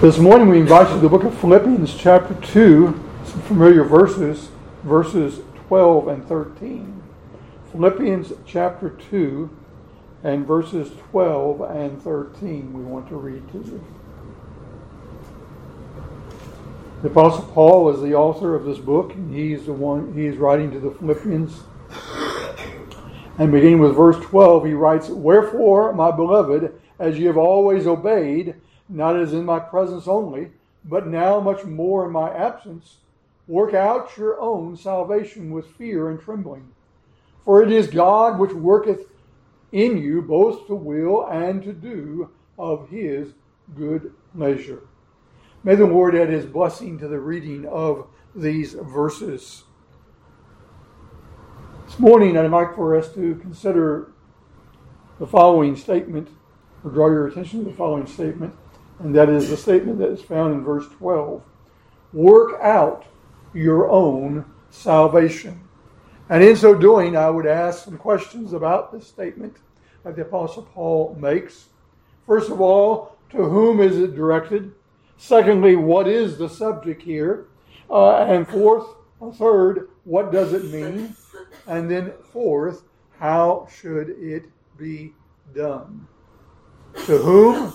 This morning we invite you to the book of Philippians, chapter 2, some familiar verses, verses 12 and 13. Philippians chapter 2 and verses 12 and 13 we want to read to you. The Apostle Paul is the author of this book, and he's the one he is writing to the Philippians. And beginning with verse 12, he writes, Wherefore, my beloved, as ye have always obeyed, not as in my presence only, but now much more in my absence, work out your own salvation with fear and trembling. For it is God which worketh in you both to will and to do of his good pleasure. May the Lord add his blessing to the reading of these verses. This morning, I'd like for us to consider the following statement, or draw your attention to the following statement and that is the statement that is found in verse 12 Work out your own salvation. And in so doing, I would ask some questions about this statement that the Apostle Paul makes. First of all, to whom is it directed? Secondly, what is the subject here? Uh, and fourth, or third, what does it mean? And then fourth, how should it be done? To whom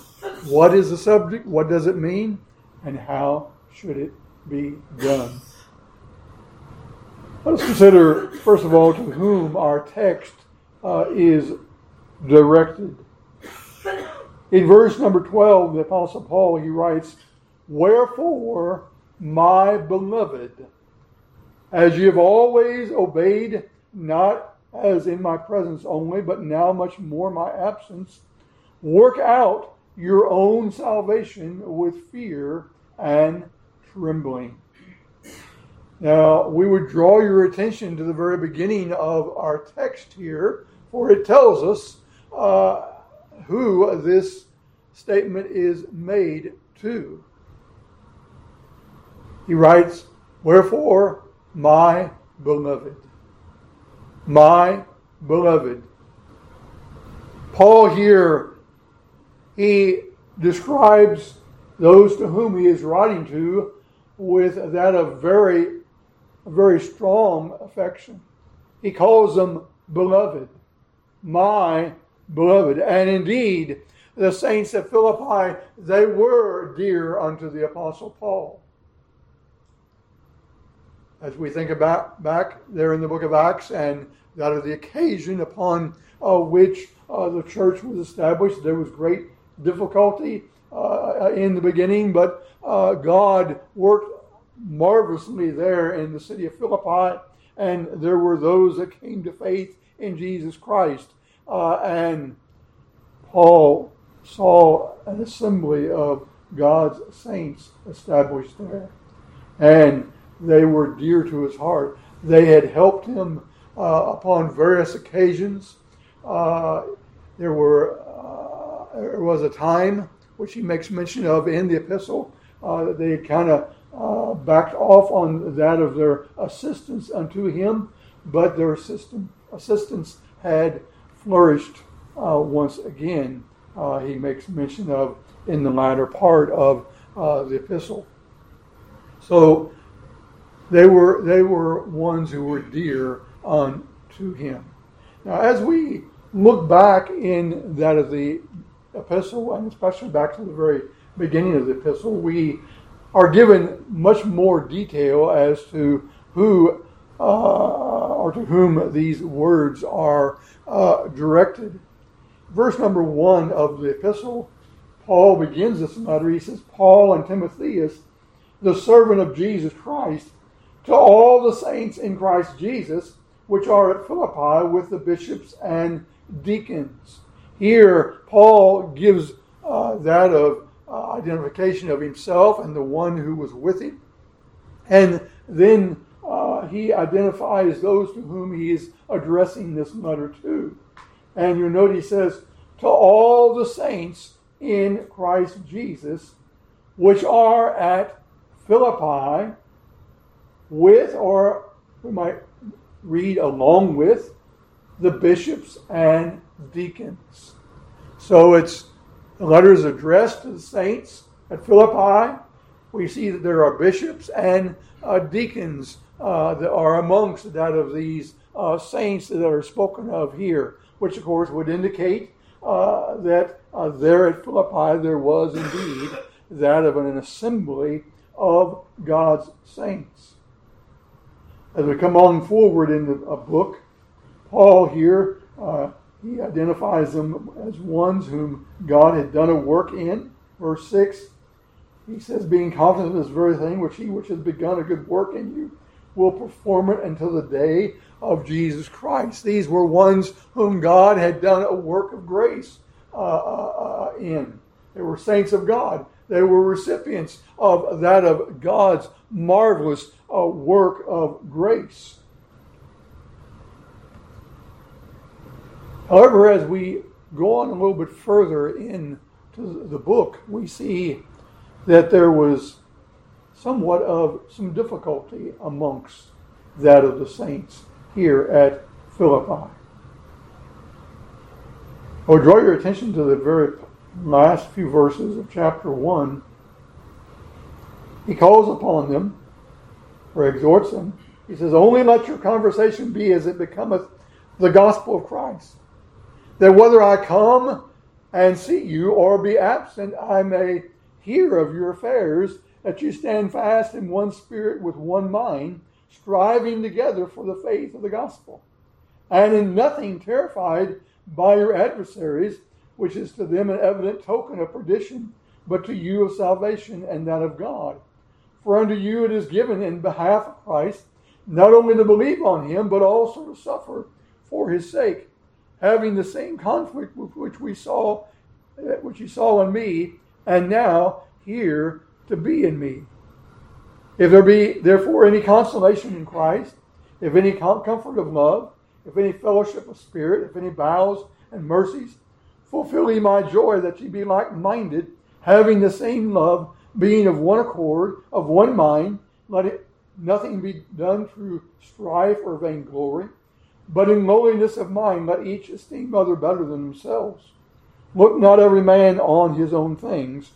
what is the subject? What does it mean? And how should it be done? Let us consider, first of all, to whom our text uh, is directed. In verse number 12, the Apostle Paul, he writes, Wherefore, my beloved, as ye have always obeyed, not as in my presence only, but now much more my absence, work out your own salvation with fear and trembling. Now, we would draw your attention to the very beginning of our text here, for it tells us uh, who this statement is made to. He writes, Wherefore, my beloved. My beloved. Paul here he describes those to whom he is writing to with that of very, very strong affection. He calls them beloved, my beloved. And indeed, the saints at Philippi, they were dear unto the Apostle Paul. As we think about back there in the book of Acts and that of the occasion upon uh, which uh, the church was established, there was great difficulty uh, in the beginning, but uh, God worked marvelously there in the city of Philippi, and there were those that came to faith in Jesus Christ. Uh, and Paul saw an assembly of God's saints established there, and they were dear to his heart. They had helped him uh, upon various occasions. Uh, there were there was a time which he makes mention of in the epistle uh, that they kind of uh, backed off on that of their assistance unto him, but their assistance had flourished uh, once again. He makes mention of in the latter part of the epistle. So they were they were ones who were dear unto him. Now, as we look back in that of the epistle, and especially back to the very beginning of the epistle, we are given much more detail as to who uh, or to whom these words are uh, directed. Verse number one of the epistle, Paul begins this letter. He says, Paul and Timotheus, the servant of Jesus Christ, to all the saints in Christ Jesus, which are at Philippi with the bishops and deacons. Here, Paul gives uh, that of uh, identification of himself and the one who was with him. And then uh, he identifies those to whom he is addressing this letter to. And you note he says, To all the saints in Christ Jesus, which are at Philippi, with, or we might read along with, the bishops and deacons. So it's the letter is addressed to the saints At Philippi, we see that there are bishops and uh, deacons uh, that are amongst that of these uh, saints that are spoken of here, which of course would indicate uh, that uh, there at Philippi there was indeed that of an assembly of God's saints. As we come on forward in the book, Paul here uh, he identifies them as ones whom God had done a work in. Verse 6, he says, being confident of this very thing which he which has begun a good work in you will perform it until the day of Jesus Christ. These were ones whom God had done a work of grace uh, uh, uh, in. They were saints of God. They were recipients of that of God's marvelous uh, work of grace. However, as we go on a little bit further into the book, we see that there was somewhat of some difficulty amongst that of the saints here at Philippi. I would draw your attention to the very last few verses of chapter 1. He calls upon them, or exhorts them. He says, Only let your conversation be as it becometh the gospel of Christ, that whether I come and see you or be absent, I may hear of your affairs, that you stand fast in one spirit with one mind, striving together for the faith of the gospel, and in nothing terrified by your adversaries, which is to them an evident token of perdition, but to you of salvation and that of God. For unto you it is given in behalf of Christ, not only to believe on him, but also to suffer for his sake, having the same conflict which we saw, which you saw in me, and now hear to be in me. If there be therefore any consolation in Christ, if any comfort of love, if any fellowship of spirit, if any vows and mercies, fulfill ye my joy that ye be like minded, having the same love, being of one accord, of one mind, let it nothing be done through strife or vainglory, but in lowliness of mind let each esteem other better than themselves. Look not every man on his own things,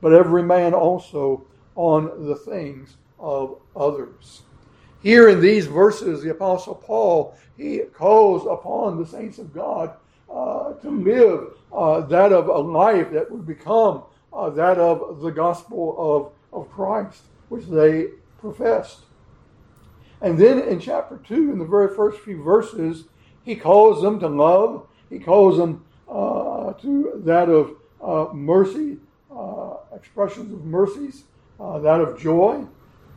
but every man also on the things of others. Here in these verses, the Apostle Paul, he calls upon the saints of God uh, to live uh, that of a life that would become uh, that of the gospel of, of Christ, which they professed. And then in chapter 2, in the very first few verses, he calls them to love. He calls them uh, to that of uh, mercy, uh, expressions of mercies, uh, that of joy,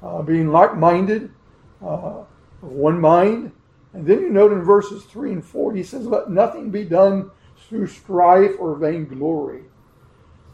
uh, being like minded, uh, of one mind. And then you note in verses 3 and 4, he says, Let nothing be done through strife or vainglory.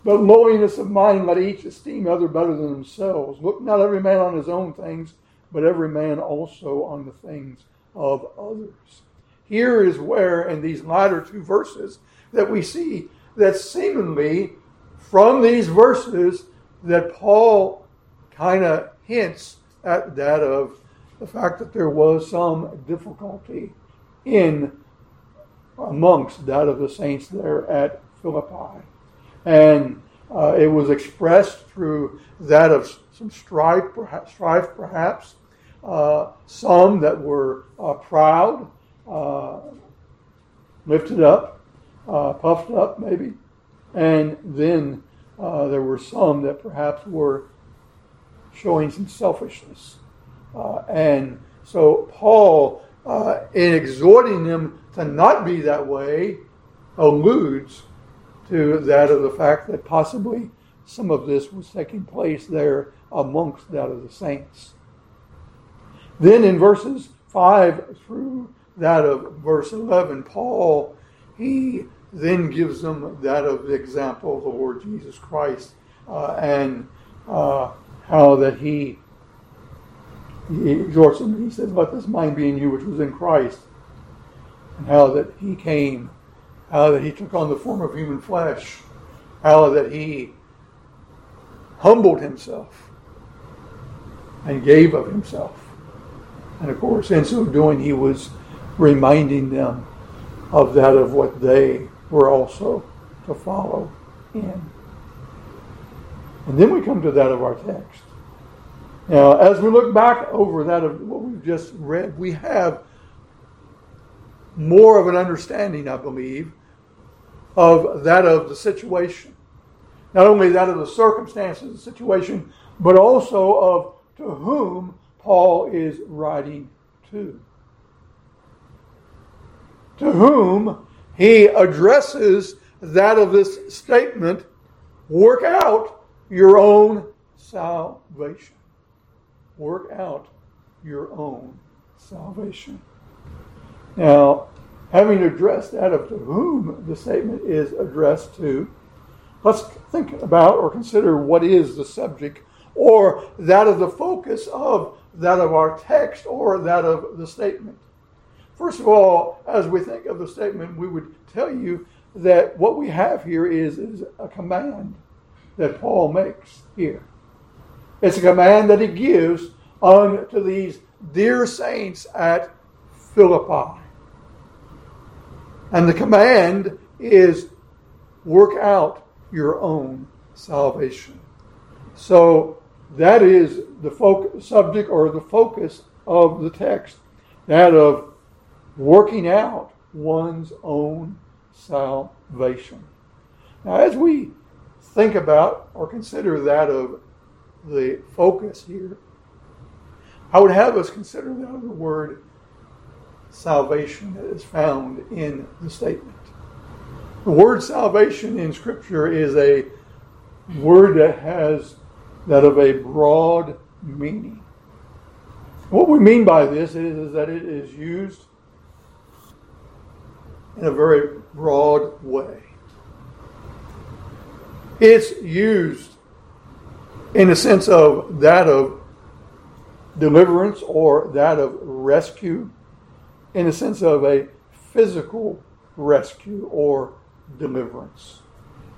But lowliness of mind, let each esteem other better than themselves. Look not every man on his own things, but every man also on the things of others. Here is where, in these latter two verses, that we see that seemingly from these verses that Paul kind of hints at that of the fact that there was some difficulty in amongst that of the saints there at Philippi. And uh, it was expressed through that of some strife, perhaps, strife perhaps some that were uh, proud, uh, lifted up, uh, puffed up maybe, and then uh, there were some that perhaps were showing some selfishness. Uh, and so Paul, uh, in exhorting them to not be that way, alludes to that of the fact that possibly some of this was taking place there amongst that of the saints. Then in verses 5 through that of verse 11, Paul, he then gives them that of the example of the Lord Jesus Christ uh, and uh, how that he, he exhorts them. He says, Let this mind be in you which was in Christ, and how that he came, how that he took on the form of human flesh, how that he humbled himself and gave of himself. And of course, in so doing, he was reminding them of that of what they were also to follow in. And then we come to that of our text. Now, as we look back over that of what we've just read, we have more of an understanding, I believe, of that of the situation. Not only that of the circumstances of the situation, but also of to whom Paul is writing to. To whom he addresses that of this statement work out your own salvation. Work out your own salvation. Now, having addressed that of to whom the statement is addressed to, let's think about or consider what is the subject or that of the focus of that of our text or that of the statement. First of all, as we think of the statement, we would tell you that what we have here is, is a command that Paul makes here. It's a command that he gives unto these dear saints at Philippi. And the command is work out your own salvation. So that is the subject or the focus of the text, that of working out one's own salvation. Now, as we think about or consider that of the focus here, I would have us consider that of the word salvation that is found in the statement. The word salvation in Scripture is a word that has that of a broad meaning. What we mean by this is, is that it is used in a very broad way. It's used in the sense of that of deliverance or that of rescue, in the sense of a physical rescue or deliverance.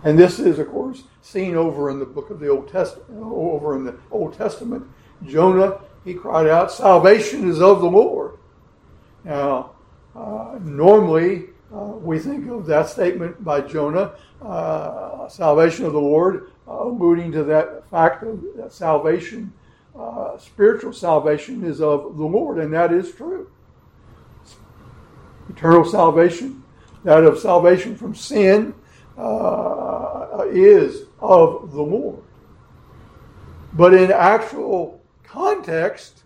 And this is, of course, seen over in the book of the Old Testament. Over in the Old Testament, Jonah he cried out, "Salvation is of the Lord." Now, uh, normally uh, we think of that statement by Jonah, uh, "Salvation of the Lord," uh, alluding to that fact of that salvation, uh, spiritual salvation, is of the Lord, and that is true. Eternal salvation, that of salvation from sin uh, is of the Lord. But in actual context,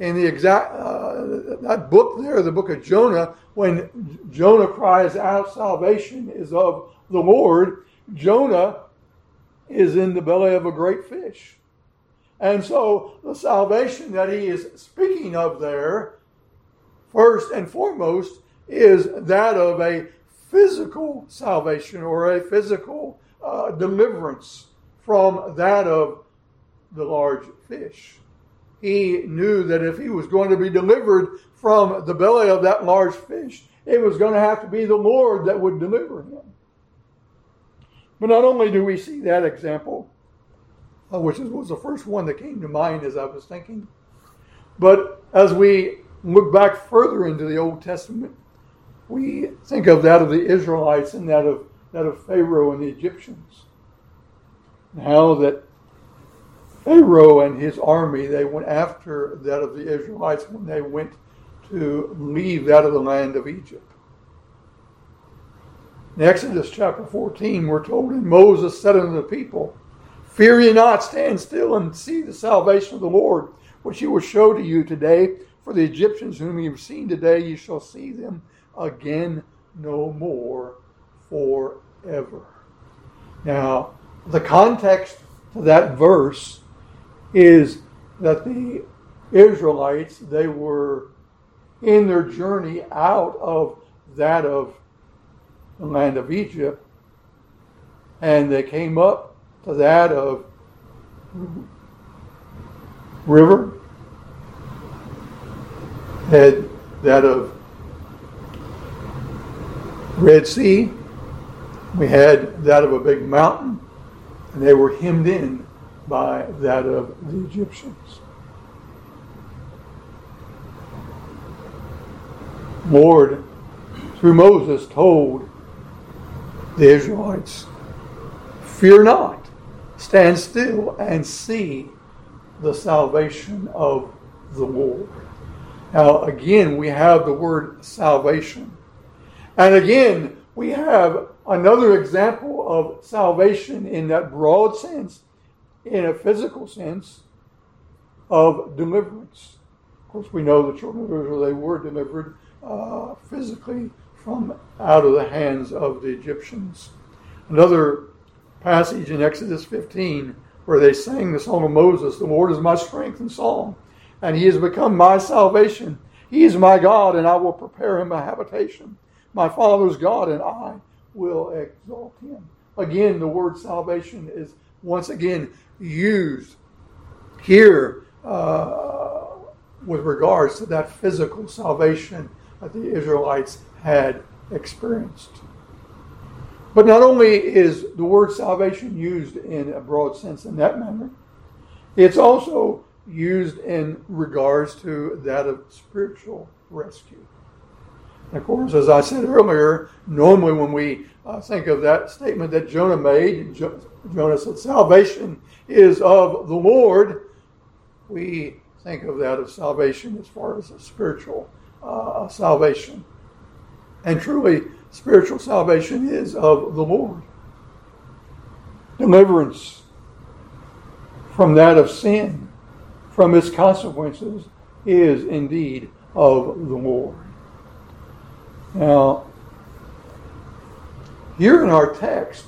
in the exact uh, that book there, the book of Jonah, when Jonah cries out, "Salvation is of the Lord," Jonah is in the belly of a great fish, and so the salvation that he is speaking of there, first and foremost, is that of a physical salvation or a physical uh, deliverance from that of the large fish. He knew that if he was going to be delivered from the belly of that large fish, it was going to have to be the Lord that would deliver him. But not only do we see that example, uh, which was the first one that came to mind as I was thinking, but as we look back further into the Old Testament, we think of that of the Israelites and that of that of Pharaoh and the Egyptians. Now that Pharaoh and his army they went after that of the Israelites when they went to leave out of the land of Egypt. In Exodus chapter 14, we're told, and Moses said unto the people, Fear ye not, stand still and see the salvation of the Lord, which he will show to you today. For the Egyptians whom ye have seen today, ye shall see them again no more forever. Now, the context to that verse is that the Israelites, they were in their journey out of that of the land of Egypt, and they came up to that of river, had that of Red Sea. We had that of a big mountain, and they were hemmed in by that of the Egyptians. Lord, through Moses, told the Israelites, Fear not, stand still and see the salvation of the Lord. Now, again, we have the word salvation. And again, we have another example of salvation in that broad sense, in a physical sense, of deliverance. Of course, we know the children of Israel, they were delivered uh, physically from out of the hands of the Egyptians. Another passage in Exodus 15 where they sang the song of Moses, The Lord is my strength and song, and he has become my salvation. He is my God, and I will prepare him a habitation. My father's God, and I will exalt him. Again, the word salvation is once again used here uh, with regards to that physical salvation that the Israelites had experienced. But not only is the word salvation used in a broad sense in that manner, it's also used in regards to that of spiritual rescue. Of course, as I said earlier, normally when we uh, think of that statement that Jonah made, Jonah said, Salvation is of the Lord, we think of that of salvation as far as a spiritual uh, salvation. And truly, spiritual salvation is of the Lord. Deliverance from that of sin, from its consequences, is indeed of the Lord. Now, here in our text,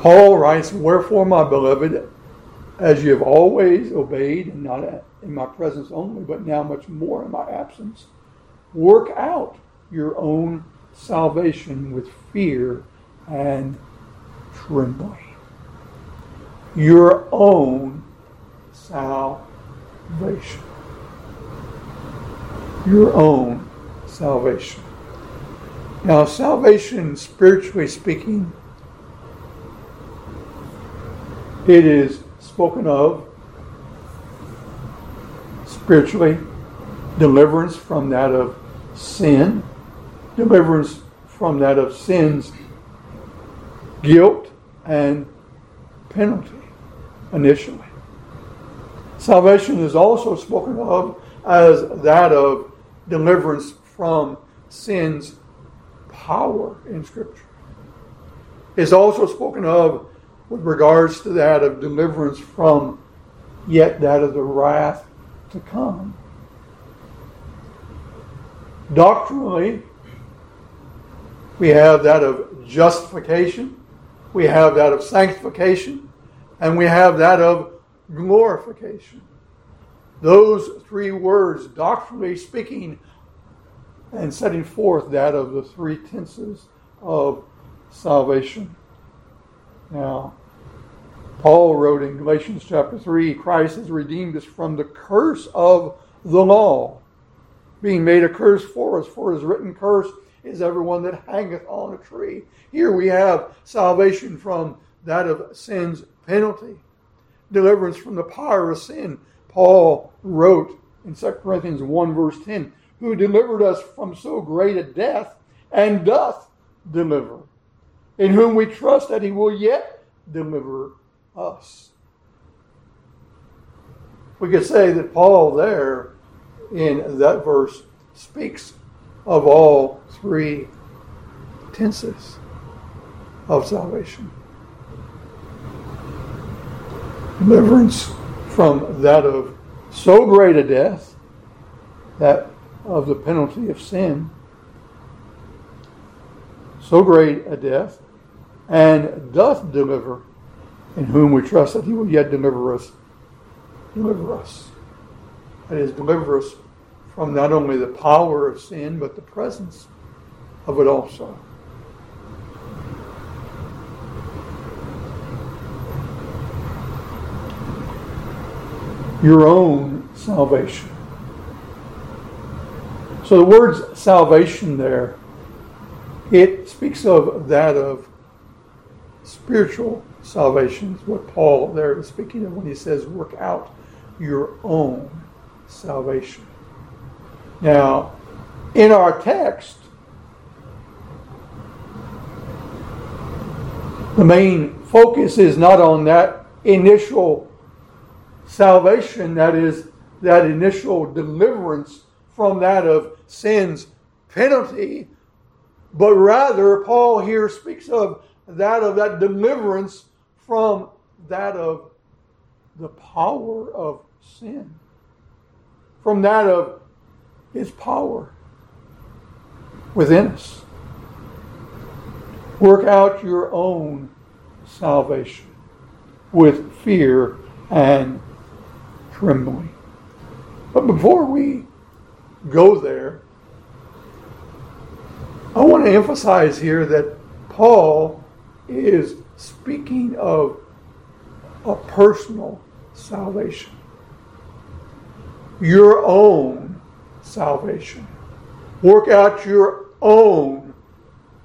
Paul writes, Wherefore, my beloved, as you have always obeyed, and not in my presence only, but now much more in my absence, work out your own salvation with fear and trembling. Your own salvation. Your own salvation. Now, salvation, spiritually speaking, it is spoken of spiritually, deliverance from that of sin, deliverance from that of sin's guilt and penalty initially. Salvation is also spoken of as that of deliverance from sin's power in Scripture. It's also spoken of with regards to that of deliverance from yet that of the wrath to come Doctrinally, we have that of justification, we have that of sanctification, and we have that of glorification. Those three words, doctrinally speaking, and setting forth that of the three tenses of salvation. Now, Paul wrote in Galatians chapter 3 Christ has redeemed us from the curse of the law being made a curse for us. For his written curse is everyone that hangeth on a tree. Here we have salvation from that of sin's penalty, deliverance from the power of sin. Paul wrote in 2 Corinthians 1, verse 10, who delivered us from so great a death and doth deliver, in whom we trust that he will yet deliver us. We could say that Paul there in that verse speaks of all three tenses of salvation deliverance from that of so great a death, that of the penalty of sin, so great a death, and doth deliver, in whom we trust that he will yet deliver us. Deliver us. That is, deliver us from not only the power of sin, but the presence of it also. Your own salvation. So the words salvation there, it speaks of that of spiritual salvation, is what Paul there is speaking of when he says, work out your own salvation. Now, in our text, the main focus is not on that initial salvation, that is, that initial deliverance from that of sin's penalty, but rather, Paul here speaks of that of that deliverance from that of the power of sin, from that of his power within us. Work out your own salvation with fear and trembling. But before we go there, I want to emphasize here that Paul is speaking of a personal salvation, your own salvation. Work out your own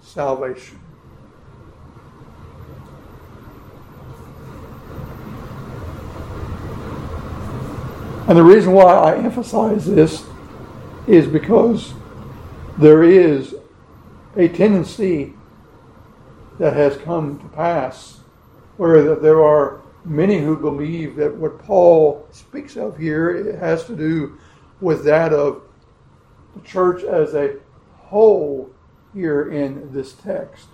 salvation. And the reason why I emphasize this is because there is a tendency that has come to pass where there are many who believe that what Paul speaks of here it has to do with that of the church as a whole here in this text.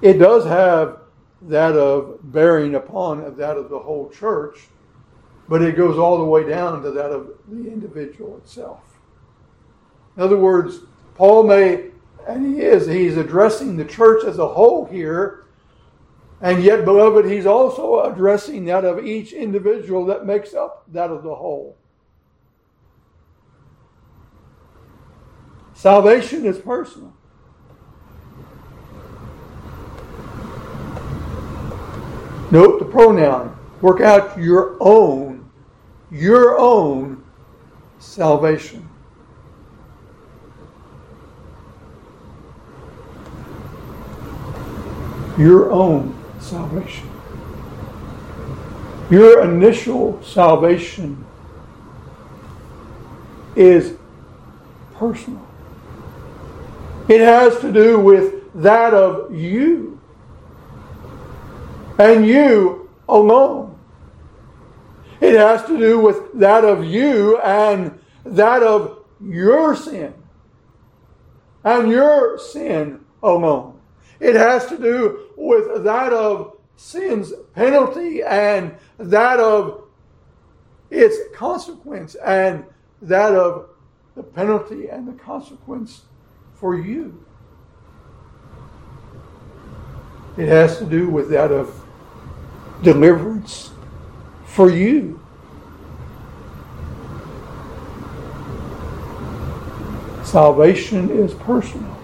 It does have that of bearing upon that of the whole church, but it goes all the way down to that of the individual itself. In other words, Paul may, and he is, he's addressing the church as a whole here, and yet, beloved, he's also addressing that of each individual that makes up that of the whole. Salvation is personal. Note the pronoun. Work out your own, your own salvation. Your own salvation. Your initial salvation is personal. It has to do with that of you and you alone. It has to do with that of you and that of your sin and your sin alone. It has to do with that of sin's penalty and that of its consequence and that of the penalty and the consequence for you. It has to do with that of deliverance for you. Salvation is personal.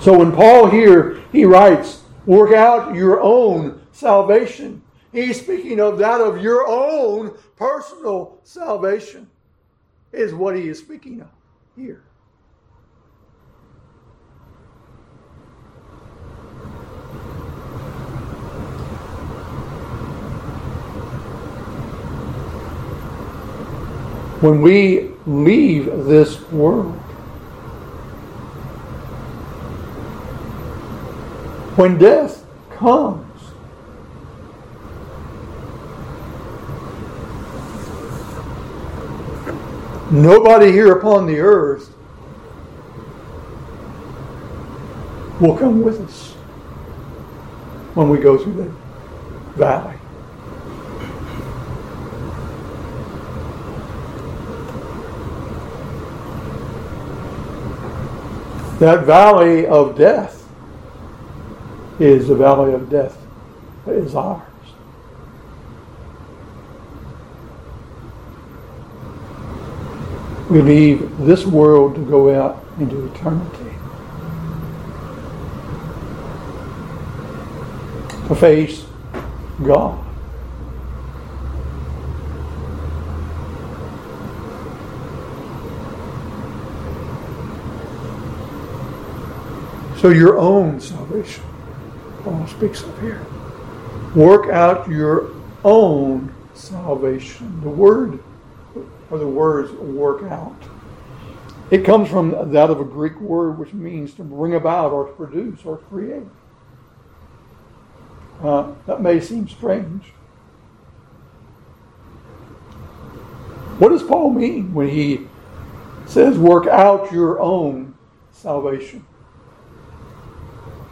So when Paul here he writes, work out your own salvation. He's speaking of that of your own personal salvation, is what he is speaking of here. When we leave this world, when death comes, Nobody here upon the earth will come with us when we go through the valley. That valley of death is the valley of death is ours. We leave this world to go out into eternity. To face God. So your own salvation, Paul speaks of here. Work out your own salvation. The word or the words work out. It comes from that of a Greek word which means to bring about or to produce or create. Uh, that may seem strange. What does Paul mean when he says, work out your own salvation?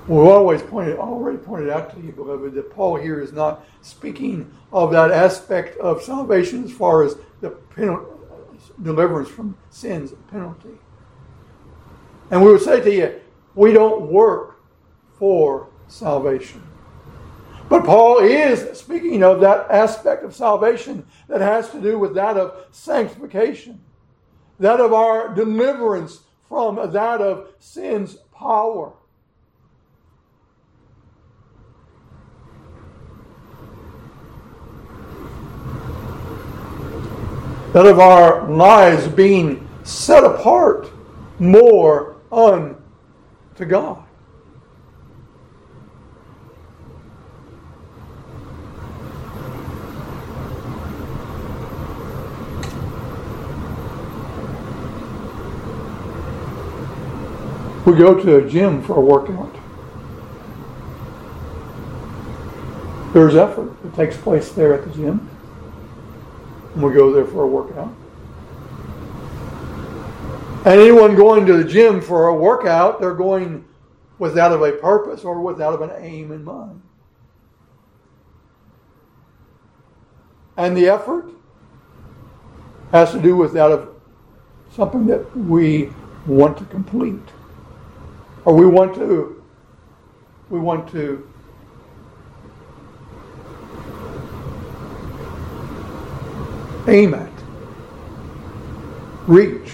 We've always pointed, already pointed out to you, beloved, that Paul here is not speaking of that aspect of salvation as far as the penalty, deliverance from sin's penalty. And we would say to you, we don't work for salvation. But Paul is speaking of that aspect of salvation that has to do with that of sanctification, that of our deliverance from that of sin's power. That of our lives being set apart more unto God. We go to a gym for a workout. There's effort that takes place there at the gym. And we go there for a workout. And anyone going to the gym for a workout, they're going without of a purpose or without of an aim in mind. And the effort has to do with that of something that we want to complete or we want to we want to aim at reach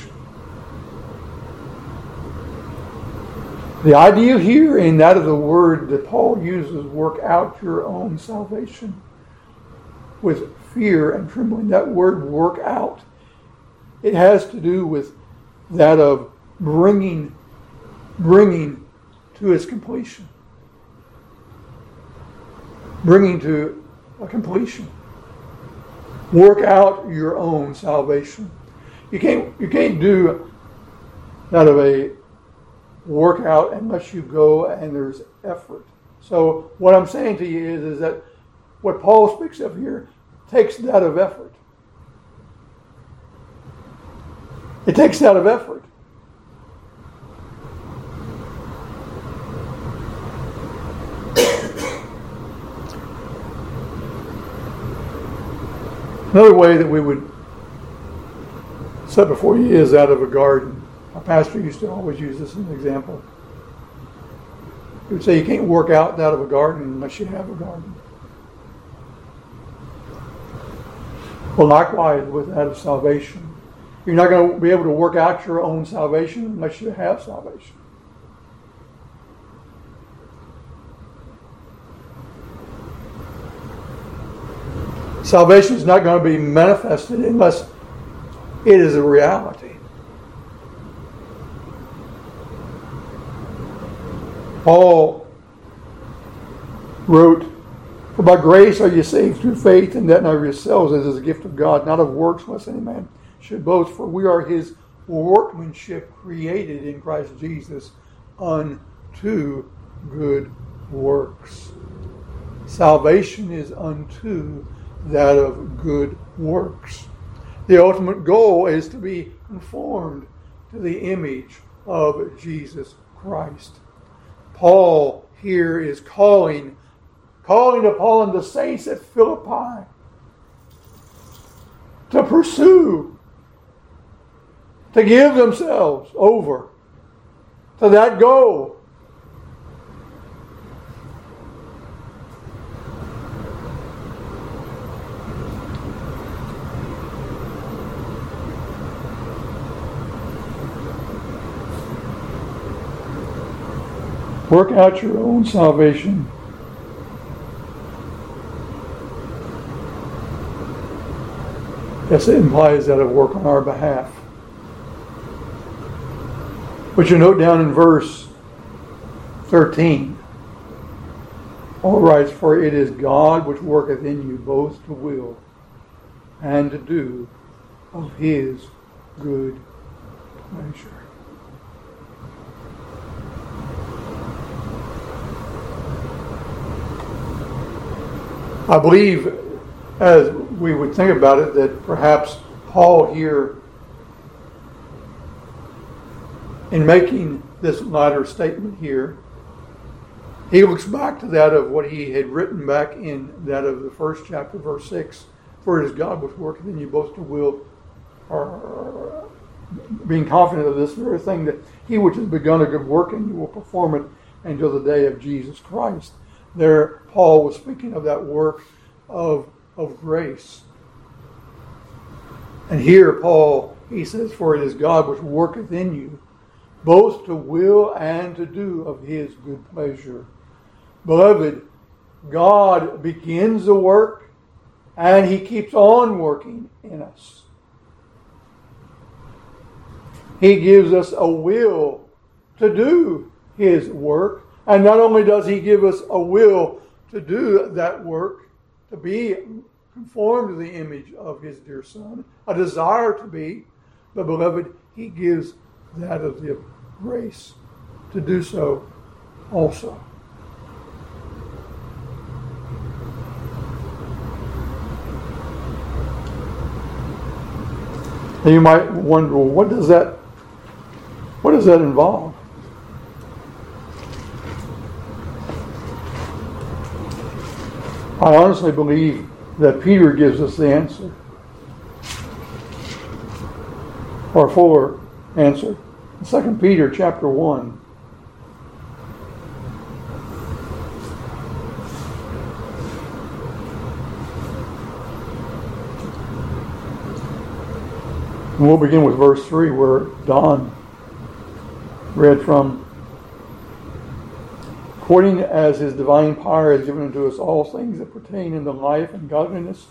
the idea here in that of the word that paul uses work out your own salvation with fear and trembling that word work out it has to do with that of bringing bringing to its completion. Bringing to a completion. Work out your own salvation. You can't, you can't do that of a workout unless you go and there's effort. So what I'm saying to you is, is that what Paul speaks of here takes that of effort. It takes that of effort. Another way that we would set before you is out of a garden. My pastor used to always use this as an example. He would say you can't work out out of a garden unless you have a garden. Well, likewise with that of salvation. You're not going to be able to work out your own salvation unless you have salvation. Salvation is not going to be manifested unless it is a reality. Paul wrote, For by grace are you saved through faith, and that not of yourselves, as is a gift of God, not of works, lest any man should boast. For we are his workmanship created in Christ Jesus unto good works. Salvation is unto that of good works. The ultimate goal is to be conformed to the image of Jesus Christ. Paul here is calling calling upon the saints at Philippi to pursue to give themselves over to that goal Work out your own salvation. Yes, it implies that of work on our behalf. But you note down in verse 13, Paul writes, For it is God which worketh in you both to will and to do of his good measure. I believe, as we would think about it, that perhaps Paul here, in making this latter statement here, he looks back to that of what he had written back in that of the first chapter, verse 6. For it is God which worketh in you both to will, or being confident of this very thing, that he which has begun a good work in you will perform it until the day of Jesus Christ. There, Paul was speaking of that work of, of grace. And here, Paul, he says, For it is God which worketh in you, both to will and to do of his good pleasure. Beloved, God begins the work and he keeps on working in us. He gives us a will to do his work and not only does he give us a will to do that work, to be conformed to the image of his dear Son, a desire to be, but beloved, he gives that of the grace to do so also. And you might wonder, well, what does that what does that involve? I honestly believe that Peter gives us the answer. Or fuller answer. 2 Peter chapter 1. And we'll begin with verse 3 where Don read from according as his divine power has given unto us all things that pertain unto life and godliness,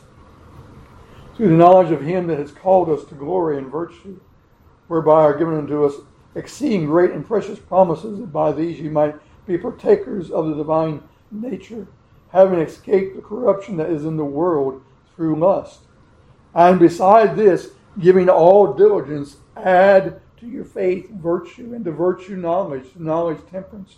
through the knowledge of him that has called us to glory and virtue, whereby are given unto us exceeding great and precious promises, that by these ye might be partakers of the divine nature, having escaped the corruption that is in the world through lust. And beside this, giving all diligence, add to your faith virtue, and to virtue knowledge, knowledge temperance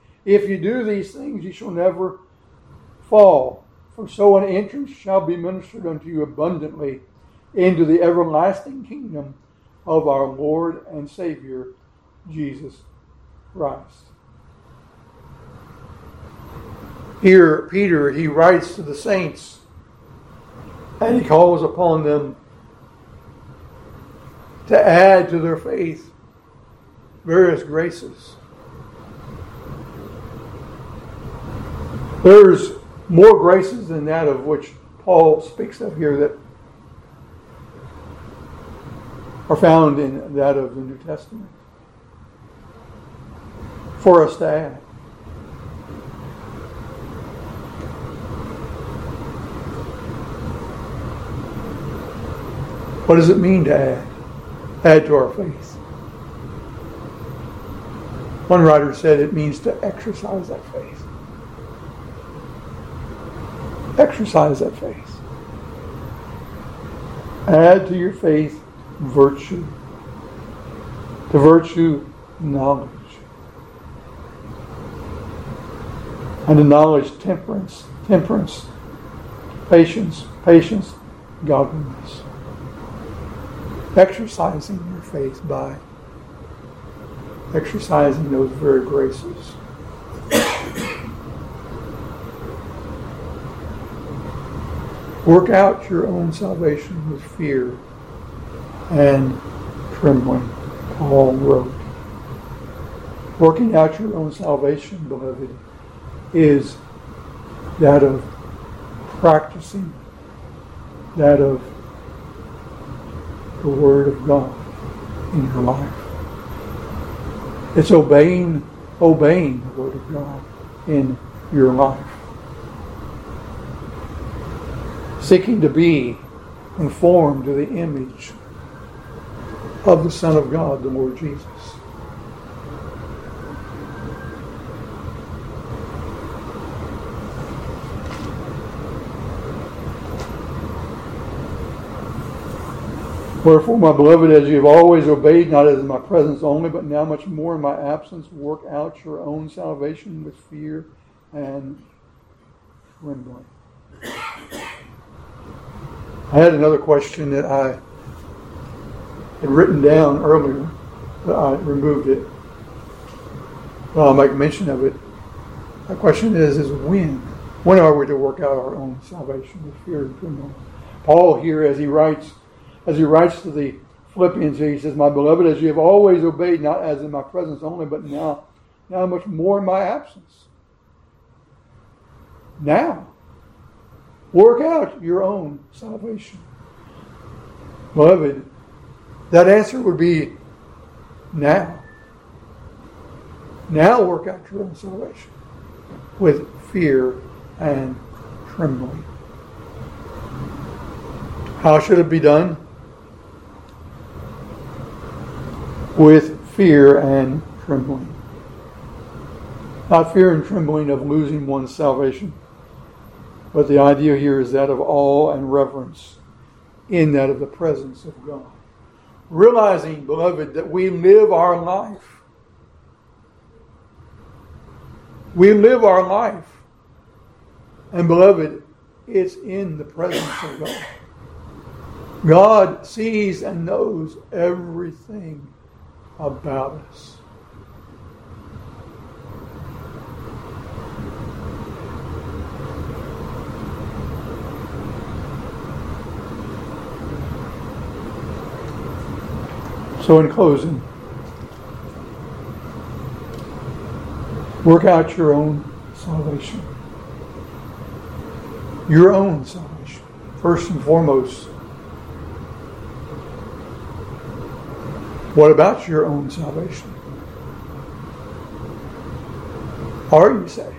If you do these things, you shall never fall. For so an entrance shall be ministered unto you abundantly into the everlasting kingdom of our Lord and Savior, Jesus Christ. Here, Peter, he writes to the saints and he calls upon them to add to their faith various graces. There's more graces than that of which Paul speaks of here that are found in that of the New Testament for us to add. What does it mean to add? Add to our faith. One writer said it means to exercise that faith. Exercise that faith. Add to your faith virtue. To virtue, knowledge. And to knowledge, temperance. Temperance, patience. Patience, godliness. Exercising your faith by exercising those very graces. Work out your own salvation with fear and trembling, Paul wrote. Working out your own salvation, beloved, is that of practicing, that of the Word of God in your life. It's obeying, obeying the Word of God in your life. Seeking to be conformed to the image of the Son of God, the Lord Jesus. Wherefore, my beloved, as you have always obeyed, not as in my presence only, but now much more in my absence, work out your own salvation with fear and trembling. I had another question that I had written down earlier, but I removed it. Well, I'll make mention of it. The question is, is when? When are we to work out our own salvation with fear and trembling? Paul here, as he writes as he writes to the Philippians he says, My beloved, as you have always obeyed, not as in my presence only, but now, now much more in my absence. Now, work out your own salvation. Beloved, that answer would be now. Now work out your own salvation with fear and trembling. How should it be done? with fear and trembling. Not fear and trembling of losing one's salvation, but the idea here is that of awe and reverence in that of the presence of God. Realizing, beloved, that we live our life. We live our life. And, beloved, it's in the presence of God. God sees and knows everything about us. So, in closing, work out your own salvation. Your own salvation. First and foremost, What about your own salvation? Are you saved?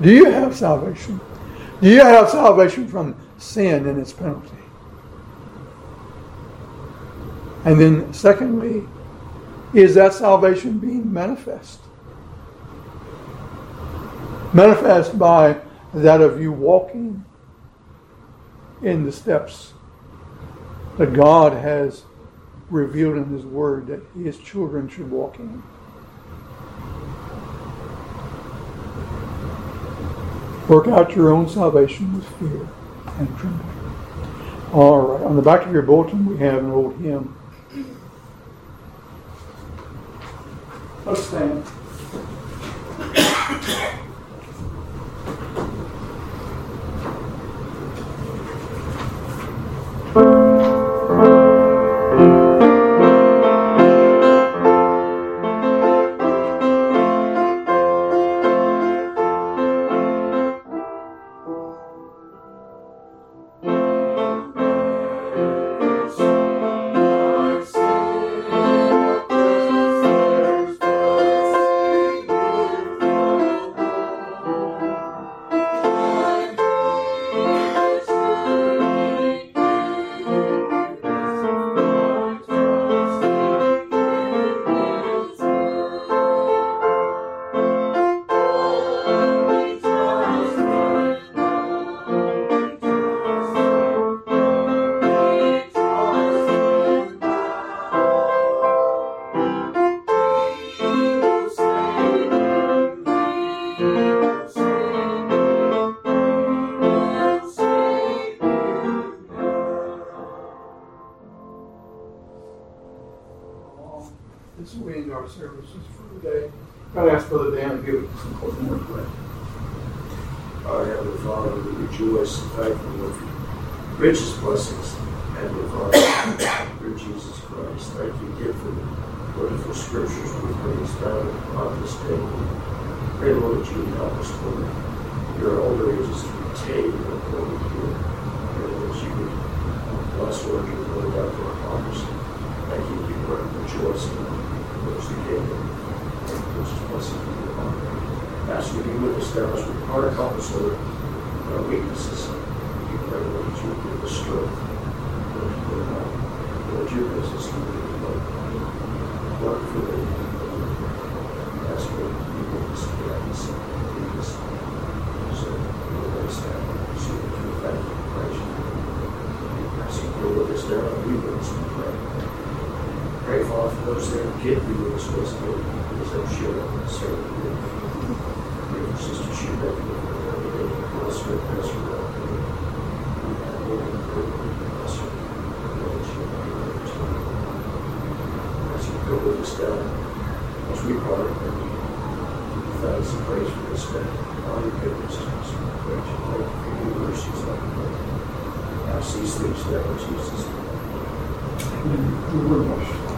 Do you have salvation? Do you have salvation from sin and its penalty? And then, secondly, is that salvation being manifest? Manifest by that of you walking in the steps that God has revealed in His Word that His children should walk in. Work out your own salvation with fear and trembling. All right. On the back of your bulletin, we have an old hymn. Portanto, on this day. Pray, Lord, that you would help us, Lord. Your older ages to retain your glory here. Pray, Lord, that you would bless, Lord, your glory for our hearts. Thank you, we pray, rejoice in those who gave them. You, most blessed in your honor. Ask you would establish with heart, help us, Lord, in our weaknesses. We pray, Lord, that you would give us strength. Lord, Lord, Lord, your business, Lord, Lord, Lord, Lord, государство сообщило сегодня шестичерных Москвы Красного. Building this down we part of it. That is the for this. All your good systems, great, for the mercies, like the things, never sees this. Thank you very much.